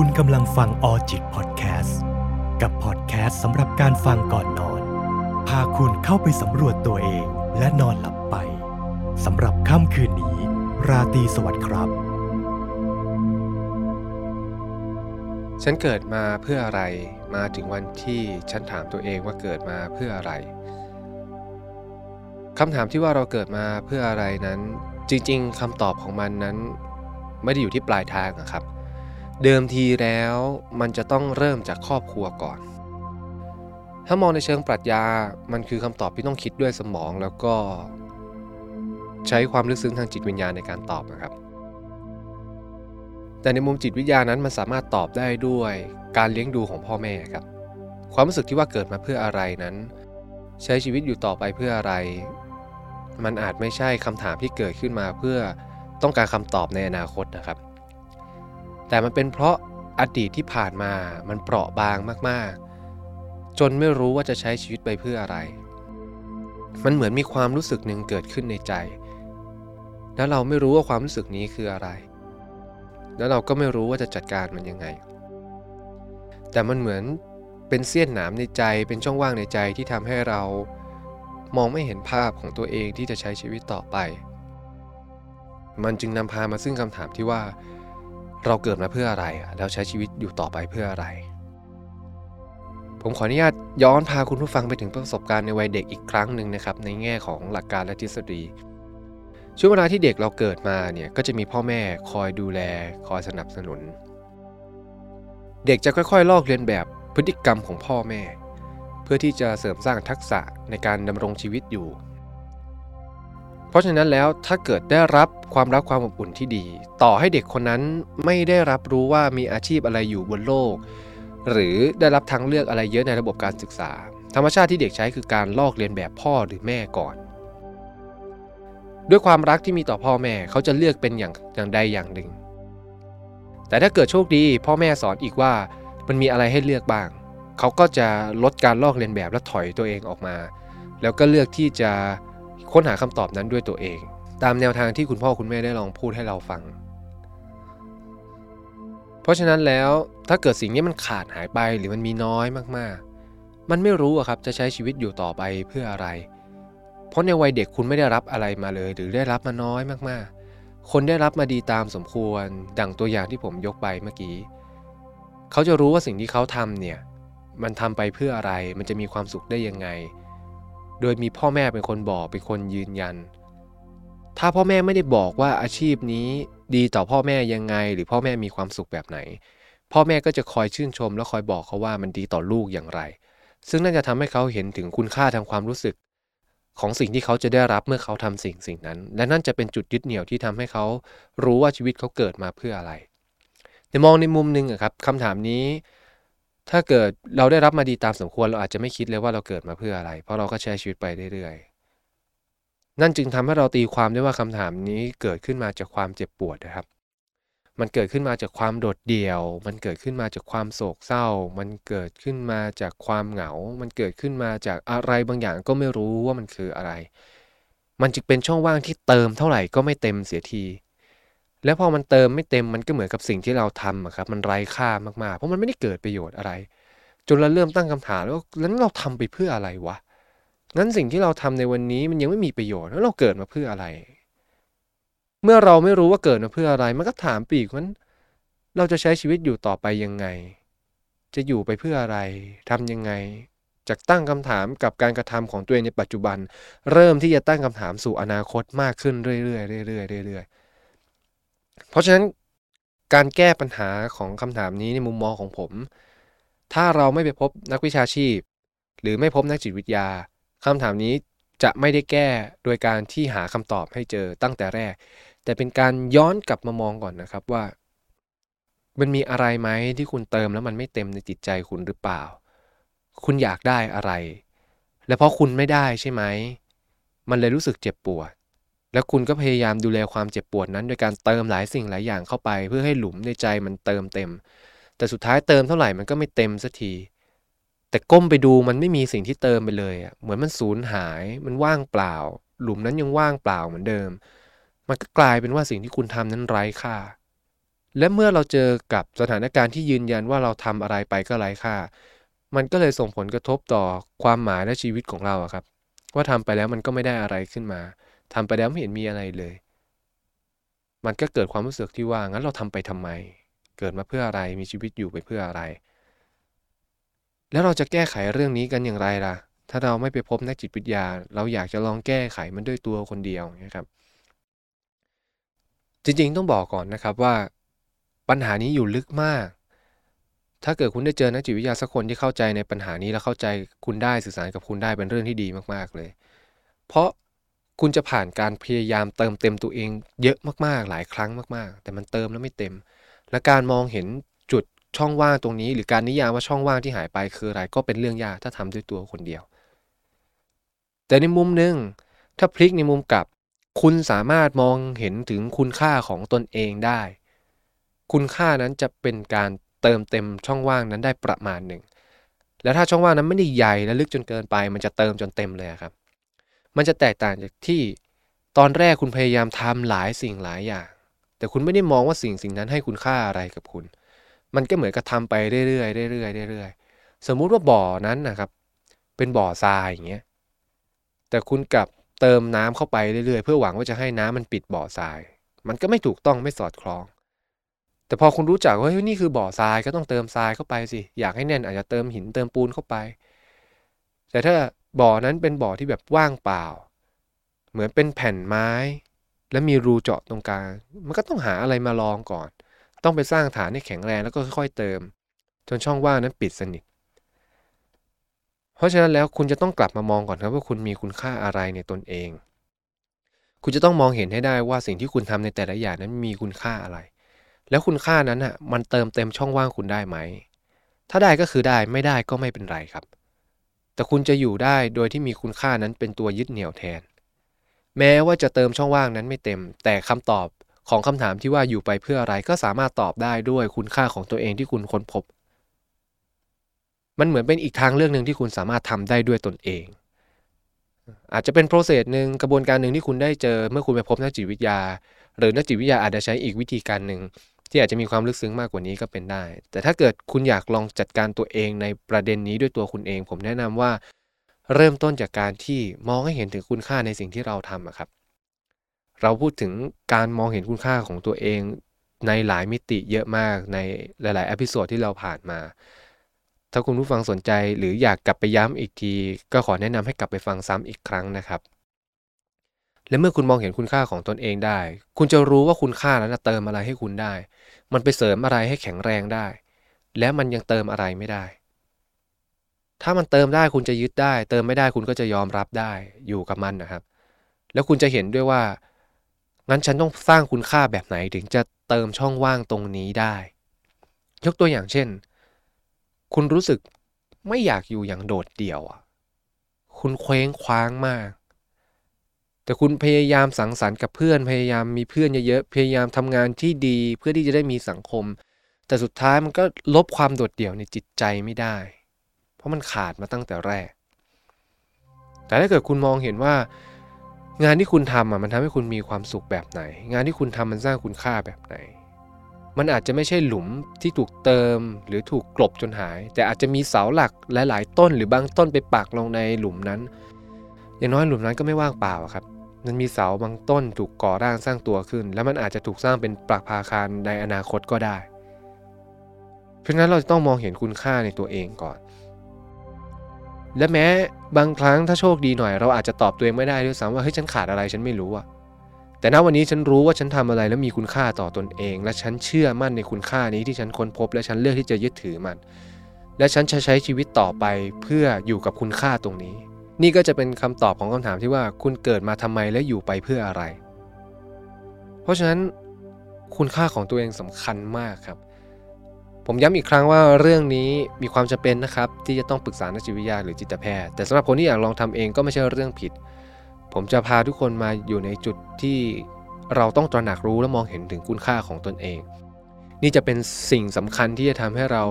คุณกำลังฟังออจิตพอดแคสต์กับพอดแคสต์สำหรับการฟังก่อนนอน พาคุณเข้าไปสำรวจตัวเองและนอนหลับไปสำหรับค่ำคืนนี้ ราตรีสวัสดิ์ครับ ฉันเกิดมาเพื่ออะไรมาถึงวันที่ฉันถามตัวเองว่าเกิดมาเพื่ออะไรคำถามที่ว่าเราเกิดมาเพื่ออะไรนั้น จริง ๆคำตอบของมันนั้น ไม่ได้อยู่ที่ปลายทางครับ เดิมทีแล้วมันจะต้องเริ่มจากครอบครัวก่อน ถ้ามองในเชิงปรัชญา มันคือคำตอบที่ต้องคิดด้วยสมองแล้วก็ ใช้ความลึกซึ้งทางจิตวิญญาณในการตอบนะครับ แต่ในมุมจิตวิทยานั้นมันสามารถตอบได้ด้วยการเลี้ยงดูของพ่อแม่ครับ ความรู้สึกที่ว่าเกิดมาเพื่ออะไรนั้น ใช้ชีวิตอยู่ต่อไปเพื่ออะไร มันอาจไม่ใช่คำถามที่เกิดขึ้นมาเพื่อต้องการคำตอบในอนาคตนะครับ แต่มันเป็นเพราะอดีตที่ผ่านมามันเปราะบางมากๆ จนไม่รู้ว่าจะใช้ชีวิตไปเพื่ออะไร มันเหมือนมีความรู้สึกหนึ่งเกิดขึ้นในใจ แล้วเราไม่รู้ว่าความรู้สึกนี้คืออะไร แล้วเราก็ไม่รู้ว่าจะจัดการมันยังไง แต่มันเหมือนเป็นเสี้ยนหนามในใจ เป็นช่องว่างในใจที่ทำให้เรามองไม่เห็นภาพของตัวเองที่จะใช้ชีวิตต่อไป มันจึงนำพามาซึ่งคำถามที่ว่า เราเกิดมาเพื่ออะไร แล้วใช้ชีวิตอยู่ต่อไปเพื่ออะไร ผมขออนุญาตย้อนพาคุณผู้ฟังไปถึงประสบการณ์ในวัยเด็กอีกครั้งหนึ่งนะครับ ในแง่ของหลักการและทฤษฎี ช่วงเวลาที่เด็กเราเกิดมาเนี่ยก็จะมีพ่อแม่คอยดูแล คอยสนับสนุน เด็กจะค่อยๆ ลอกเลียนแบบพฤติกรรมของพ่อแม่ เพื่อที่จะเสริมสร้างทักษะในการดำรงชีวิตอยู่ ราะฉะนั้นแล้วถ้าเกิดได้รับความรักความอบอุ่นที่ดี ต่อให้เด็กคนนั้นไม่ได้รับรู้ว่ามีอาชีพอะไรอยู่บนโลก หรือได้รับทางเลือกอะไรเยอะในระบบการศึกษา ธรรมชาติที่เด็กใช้คือการลอกเลียนแบบพ่อหรือแม่ก่อน ด้วยความรักที่มีต่อพ่อแม่เขาจะเลือกเป็นอย่างอย่างใดอย่างหนึ่ง แต่ถ้าเกิดโชคดี พ่อแม่สอนอีกว่ามันมีอะไรให้เลือกบ้าง เขาก็จะลดการลอกเลียนแบบและถอยตัวเองออกมา แล้วก็เลือกที่จะ ค้นหาคำตอบนั้นด้วยตัวเอง ตามแนวทางที่คุณพ่อคุณแม่ได้ลองพูดให้เราฟัง เพราะฉะนั้นแล้วถ้าเกิดสิ่งนี้มันขาดหายไปหรือมันมีน้อยมากๆ มันไม่รู้อะครับจะใช้ชีวิตอยู่ต่อไปเพื่ออะไร เพราะในวัยเด็กคุณไม่ได้รับอะไรมาเลย หรือได้รับมาน้อยมากๆ คนได้รับมาดีตามสมควร ดังตัวอย่างที่ผมยกไปเมื่อกี้ เขาจะรู้ว่าสิ่งที่เขาทำเนี่ยมันทำไปเพื่ออะไร มันจะมีความสุขได้ยังไง โดยมีพ่อแม่เป็นคนบอกเป็นคนยืนยัน ถ้าพ่อแม่ไม่ได้บอกว่าอาชีพนี้ดีต่อพ่อแม่ยังไง หรือพ่อแม่มีความสุขแบบไหน พ่อแม่ก็จะคอยชื่นชม และคอยบอกเขาว่ามันดีต่อลูกอย่างไร ซึ่งน่าจะทำให้เขาเห็นถึงคุณค่าทางความรู้สึก ของสิ่งที่เขาจะได้รับเมื่อเขาทำสิ่งสิ่งนั้น และนั่นจะเป็นจุดยึดเหนี่ยวที่ทำให้เขารู้ว่าชีวิตเขาเกิดมาเพื่ออะไรแต่มองในมุมหนึ่งครับคำถามนี้ ถ้าเกิดเราได้รับมาดีตามสมควรเราอาจจะไม่คิดเลยว่าเราเกิดมาเพื่ออะไร เพราะเราก็ใช้ชีวิตไปเรื่อยๆ นั่นจึงทำให้เราตีความได้ว่าคำถามนี้เกิดขึ้นมาจากความเจ็บปวดนะครับ มันเกิดขึ้นมาจากความโดดเดี่ยว มันเกิดขึ้นมาจากความโศกเศร้า มันเกิดขึ้นมาจากความเหงา มันเกิดขึ้นมาจากอะไรบางอย่างก็ไม่รู้ว่ามันคืออะไร มันจึงเป็นช่องว่างที่เติมเท่าไหร่ก็ไม่เต็มเสียที แล้วพอมันเติมไม่เต็มมันก็เหมือนกับสิ่งที่เราทำครับมันไร้ค่ามากๆ เพราะมันไม่ได้เกิดประโยชน์อะไร จนเราเริ่มตั้งคำถามแล้วแล้วเราทำไปเพื่ออะไรวะงั้นสิ่งที่เราทำในวันนี้มันยังไม่มีประโยชน์แล้วเราเกิดมาเพื่ออะไร เมื่อเราไม่รู้ว่าเกิดมาเพื่ออะไร มันก็ถามปีกว่าเราจะใช้ชีวิตอยู่ต่อไปยังไง จะอยู่ไปเพื่ออะไรทำยังไงจากตั้งคำถามกับการกระทำของตัวเองในปัจจุบัน เริ่มที่จะตั้งคำถามสู่อนาคตมากขึ้นเรื่อยๆเรื่อยๆเรื่อยๆ เพราะฉะนั้นการแก้ปัญหาของคำถามนี้ในมุมมองของผม ถ้าเราไม่ไปพบนักวิชาชีพ หรือไม่พบนักจิตวิทยาคำถามนี้จะไม่ได้แก้โดยการที่หาคำตอบให้เจอตั้งแต่แรก แต่เป็นการย้อนกลับมามองก่อนนะครับว่า มันมีอะไรไหมที่คุณเติมแล้วมันไม่เต็มในจิตใจคุณหรือเปล่า คุณอยากได้อะไร และเพราะคุณไม่ได้ใช่ไหม มันเลยรู้สึกเจ็บปวด แล้วคุณก็พยายามดูแลความเจ็บปวดนั้นโดยการเติมหลายสิ่งหลายอย่างเข้าไป เพื่อให้หลุมในใจมันเติมเต็ม แต่สุดท้ายเติมเท่าไหร่มันก็ไม่เต็มสักที แต่ก้มไปดูมันไม่มีสิ่งที่เติมไปเลยอะเหมือนมันสูญหายมันว่างเปล่า หลุมนั้นยังว่างเปล่าเหมือนเดิม มันก็กลายเป็นว่าสิ่งที่คุณทำนั้นไร้ค่า และเมื่อเราเจอกับสถานการณ์ที่ยืนยันว่าเราทำอะไรไปก็ไร้ค่า มันก็เลยส่งผลกระทบต่อความหมายและชีวิตของเราครับ ว่าทำไปแล้วมันก็ไม่ได้อะไรขึ้นมา ทำไปแล้วไม่เห็นมีอะไรเลย มันก็เกิดความรู้สึกที่ว่างั้นเราทำไปทำไม เกิดมาเพื่ออะไรมีชีวิตอยู่ไปเพื่ออะไร แล้วเราจะแก้ไขเรื่องนี้กันอย่างไรล่ะ ถ้าเราไม่ไปพบนักจิตวิทยา เราอยากจะลองแก้ไขมันด้วยตัวคนเดียวนะครับ จริงๆต้องบอกก่อนนะครับว่า ปัญหานี้อยู่ลึกมากถ้าเกิดคุณได้เจอนักจิตวิทยาสักคนที่เข้าใจในปัญหานี้แล้วเข้าใจคุณได้สื่อสารกับคุณได้เป็นเรื่องที่ดีมากๆเลย เพราะ คุณจะผ่านการพยายามเติมเต็มตัวเอง เยอะมากๆ หลายครั้งมากๆ แต่มันเติมแล้วไม่เต็ม และการมองเห็นจุดช่องว่างตรงนี้ หรือการนิยามว่าช่องว่างที่หายไปคืออะไรก็เป็นเรื่องยากถ้าทำด้วยตัวคนเดียว แต่ในมุมหนึ่งถ้าพลิกในมุมกลับ คุณสามารถมองเห็นถึงคุณค่าของตนเองได้ คุณค่านั้นจะเป็นการเติมเต็มช่องว่างนั้นได้ประมาณหนึ่ง แล้วถ้าช่องว่างนั้นไม่ได้ใหญ่และลึกจนเกินไป มันจะเติมจนเต็มเลยครับ มันจะแตกต่างจากที่ตอนแรกคุณพยายามทำหลายสิ่งหลายอย่าง แต่คุณไม่ได้มองว่าสิ่งสิ่งนั้นให้คุณค่าอะไรกับคุณ มันก็เหมือนกับทำไปเรื่อยๆเรื่อยๆเรื่อยๆสมมุติว่าบ่อนั้นนะครับ เป็นบ่อทรายอย่างเงี้ยแต่คุณกลับเติมน้ำเข้าไปเรื่อยๆ เพื่อหวังว่าจะให้น้ำมันปิดบ่อทราย มันก็ไม่ถูกต้องไม่สอดคล้อง แต่พอคุณรู้จักว่าเฮ้ยนี่คือบ่อทรายก็ต้องเติมทรายเข้าไปสิ อยากให้แน่นอาจจะเติมหินเติมปูนเข้าไป แต่ถ้า บ่อนั้นเป็นบ่อที่แบบว่างเปล่า เหมือนเป็นแผ่นไม้ และมีรูเจาะตรงกลาง มันก็ต้องหาอะไรมาลองก่อน ต้องไปสร้างฐานให้แข็งแรงแล้วก็ค่อยๆเติม จนช่องว่างนั้นปิดสนิท เพราะฉะนั้นแล้วคุณจะต้องกลับมามองก่อนครับว่าคุณมีคุณค่าอะไรในตนเอง คุณจะต้องมองเห็นให้ได้ว่าสิ่งที่คุณทำในแต่ละอย่างนั้นมีคุณค่าอะไร แล้วคุณค่านั้นอะมันเติมเต็มช่องว่างคุณได้ไหม ถ้าได้ก็คือได้ไม่ได้ก็ไม่เป็นไรครับ แต่คุณจะอยู่ได้โดยที่มีคุณค่านั้นเป็นตัวยึดเหนี่ยวแทน แม้ว่าจะเติมช่องว่างนั้นไม่เต็ม แต่คำตอบของคำถามที่ว่าอยู่ไปเพื่ออะไรก็สามารถตอบได้ด้วยคุณค่าของตัวเองที่คุณค้นพบ มันเหมือนเป็นอีกทางเรื่องหนึ่งที่คุณสามารถทำได้ด้วยตนเอง อาจจะเป็นโปรเซสหนึ่งกระบวนการหนึ่งที่คุณได้เจอเมื่อคุณไปพบนักจิตวิทยา หรือนักจิตวิทยาอาจจะใช้อีกวิธีการหนึ่ง ที่อาจจะมีความลึกซึ้งมากกว่านี้ก็เป็นได้ แต่ถ้าเกิดคุณอยากลองจัดการตัวเองในประเด็นนี้ด้วยตัวคุณเอง ผมแนะนำว่า เริ่มต้นจากการที่มองให้เห็นถึงคุณค่าในสิ่งที่เราทำครับ เราพูดถึงการมองเห็นคุณค่าของตัวเอง ในหลายมิติเยอะมากในหลายๆอพิโซดที่เราผ่านมา ถ้าคุณผู้ฟังสนใจหรืออยากกลับไปย้ำอีกที ก็ขอแนะนำให้กลับไปฟังซ้ำอีกครั้งนะครับ และเมื่อคุณมองเห็นคุณค่าของตนเองได้ คุณจะรู้ว่าคุณค่านั้นเติมอะไรให้คุณได้ มันไปเสริมอะไรให้แข็งแรงได้ และมันยังเติมอะไรไม่ได้ ถ้ามันเติมได้คุณจะยึดได้ เติมไม่ได้คุณก็จะยอมรับได้อยู่กับมันนะครับ แล้วคุณจะเห็นด้วยว่า งั้นฉันต้องสร้างคุณค่าแบบไหนถึงจะเติมช่องว่างตรงนี้ได้ ยกตัวอย่างเช่น คุณรู้สึกไม่อยากอยู่อย่างโดดเดี่ยวอะ คุณเคว้งคว้างมาก แต่คุณพยายามสังสรรค์กับเพื่อนพยายามมีเพื่อนเยอะๆพยายามทำงานที่ดีเพื่อที่จะได้มีสังคม แต่สุดท้ายมันก็ลบความโดดเดี่ยวในจิตใจไม่ได้ เพราะมันขาดมาตั้งแต่แรก แต่ถ้าเกิดคุณมองเห็นว่า งานที่คุณทำอะมันทำให้คุณมีความสุขแบบไหน งานที่คุณทำมันสร้างคุณค่าแบบไหน มันอาจจะไม่ใช่หลุมที่ถูกเติมหรือถูกกลบจนหาย แต่อาจจะมีเสาหลักหลายๆต้น หรือบางต้นไปปักลงในหลุมนั้น อย่างน้อยหลุมนั้นก็ไม่ว่างเปล่าครับ มันมีเสาบางต้นถูกก่อร่างสร้างตัวขึ้น แล้วมันอาจจะถูกสร้างเป็นปรักพาคารในอนาคตก็ได้ เพราะนั้นเราจะต้องมองเห็นคุณค่าในตัวเองก่อน และแม้บางครั้งถ้าโชคดีหน่อย เราอาจจะตอบตัวเองไม่ได้ด้วยซ้ำว่าเฮ้ยฉันขาดอะไรฉันไม่รู้อะแต่ณวันนี้ฉันรู้ว่าฉันทำอะไรแล้วมีคุณค่าต่อตอนเอง และฉันเชื่อมั่นในคุณค่านี้ที่ฉันค้นพบ และฉันเลือกที่จะยึดถือมัน และฉันจะใช้ชีวิตต่อไปเพื่ออยู่กับคุณค่าตรงนี้ นี่ก็จะเป็นคำตอบของคำถามที่ว่าคุณเกิดมาทำไมและอยู่ไปเพื่ออะไร เพราะฉะนั้นคุณค่าของตัวเองสำคัญมากครับ ผมย้ำอีกครั้งว่าเรื่องนี้มีความจำเป็นนะครับ ที่จะต้องปรึกษานักจิตวิทยาหรือจิตแพทย์ แต่สำหรับคนที่อยากลองทำเองก็ไม่ใช่เรื่องผิด ผมจะพาทุกคนมาอยู่ในจุดที่เราต้องตระหนักรู้และมองเห็นถึงคุณค่าของตนเอง นี่จะเป็นสิ่งสำคัญที่จะทำให้เรา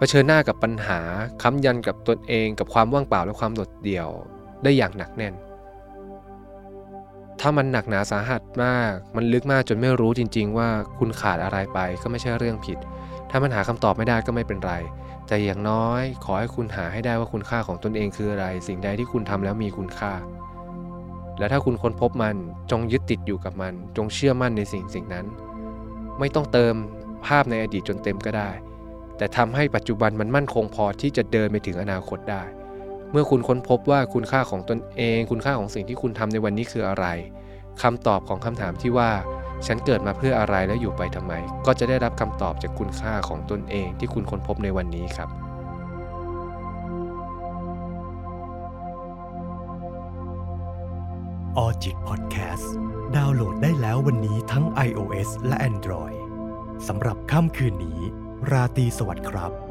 เผชิญหน้ากับปัญหาค้ำยันกับตนเองกับความว่างเปล่าและความโดดเดี่ยวได้อย่างหนักแน่น ถ้ามันหนักหนาสาหัสมาก มันลึกมากจนไม่รู้จริง ๆ ว่าคุณขาดอะไรไปก็ไม่ใช่เรื่องผิด ถ้ามันหาคำตอบไม่ได้ก็ไม่เป็นไร แต่อย่างน้อย ขอให้คุณหาให้ได้ว่าคุณค่าของตนเองคืออะไร สิ่งใดที่คุณทำแล้วมีคุณค่า และถ้าคุณค้นพบมันจงยึดติดอยู่กับมัน จงเชื่อมั่นในสิ่งสิ่งนั้น ไม่ต้องเติมภาพในอดีตจนเต็มก็ได้ แต่ทำให้ปัจจุบันมันมั่นคงพอที่จะเดินไปถึงอนาคตได้ เมื่อคุณค้นพบว่าคุณค่าของตนเอง คุณค่าของสิ่งที่คุณทำในวันนี้คืออะไรคำตอบของคำถามที่ว่า ฉันเกิดมาเพื่ออะไรและอยู่ไปทำไม ก็จะได้รับคำตอบจากคุณค่าของตนเองที่คุณค้นพบในวันนี้ครับออจิตพอดแคสต์ดาวน์โหลดได้แล้ววันนี้ทั้ง iOS และ Android สำหรับค่ำคืนนี้ ราตรีสวัสดิ์ครับ